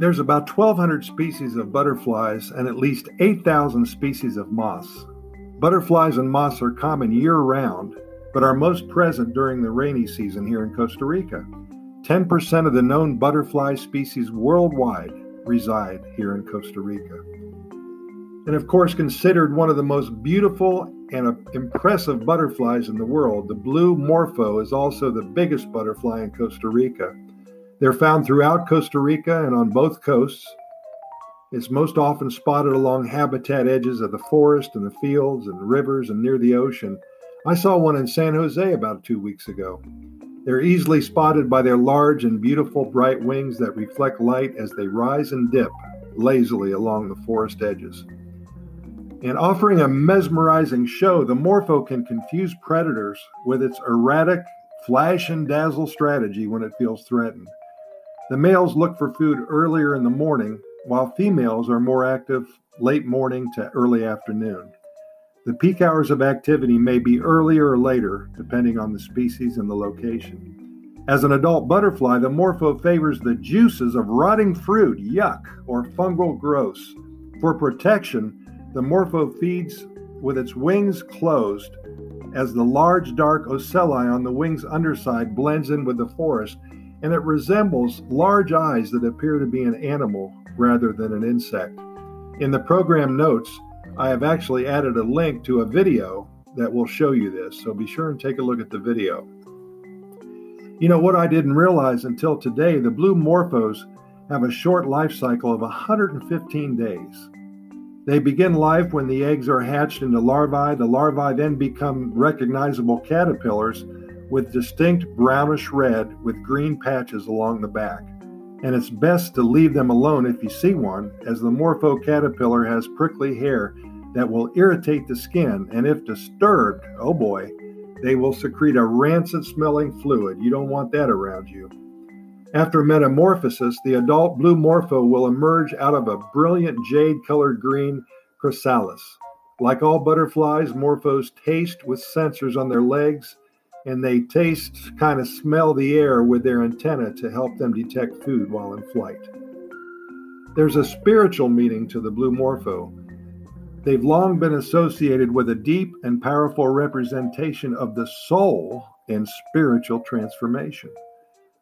There's about 1,200 species of butterflies and at least 8,000 species of moths. Butterflies and moths are common year round, but are most present during the rainy season here in Costa Rica. 10% of the known butterfly species worldwide reside here in Costa Rica. And of course, considered one of the most beautiful and uh, impressive butterflies in the world, the blue morpho is also the biggest butterfly in Costa Rica. They're found throughout Costa Rica and on both coasts. It's most often spotted along habitat edges of the forest and the fields and rivers and near the ocean. I saw one in San Jose about two weeks ago. They're easily spotted by their large and beautiful bright wings that reflect light as they rise and dip lazily along the forest edges. And offering a mesmerizing show, the Morpho can confuse predators with its erratic flash and dazzle strategy when it feels threatened. The males look for food earlier in the morning, while females are more active late morning to early afternoon. The peak hours of activity may be earlier or later, depending on the species and the location. As an adult butterfly, the morpho favors the juices of rotting fruit, yuck, or fungal growths. For protection, the morpho feeds with its wings closed as the large dark ocelli on the wing's underside blends in with the forest, and it resembles large eyes that appear to be an animal rather than an insect. In the program notes, I have actually added a link to a video that will show you this, so be sure and take a look at the video. You know what I didn't realize until today the blue morphos have a short life cycle of 115 days. They begin life when the eggs are hatched into larvae. The larvae then become recognizable caterpillars with distinct brownish red with green patches along the back. And it's best to leave them alone if you see one, as the morpho caterpillar has prickly hair that will irritate the skin, and if disturbed, oh boy, they will secrete a rancid smelling fluid. You don't want that around you. After metamorphosis, the adult blue morpho will emerge out of a brilliant jade colored green chrysalis. Like all butterflies, morphos taste with sensors on their legs, and they taste, kind of smell the air with their antenna to help them detect food while in flight. There's a spiritual meaning to the blue morpho. They've long been associated with a deep and powerful representation of the soul and spiritual transformation.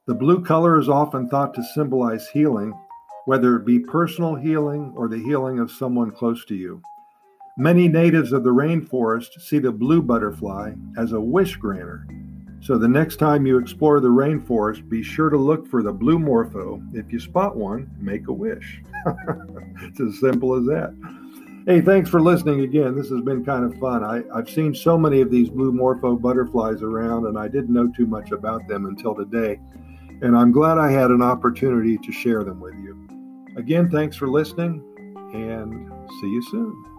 The blue color is often thought to symbolize healing, whether it be personal healing or the healing of someone close to you. Many natives of the rainforest see the blue butterfly as a wish granter. So the next time you explore the rainforest, be sure to look for the blue morpho. If you spot one, make a wish. it's as simple as that. Hey, thanks for listening again. This has been kind of fun. I, have seen so many of these blue morpho butterflies around, and I didn't know too much about them until today and I'm glad I had an opportunity to share them with you. Again, thanks for listening, and see you soon.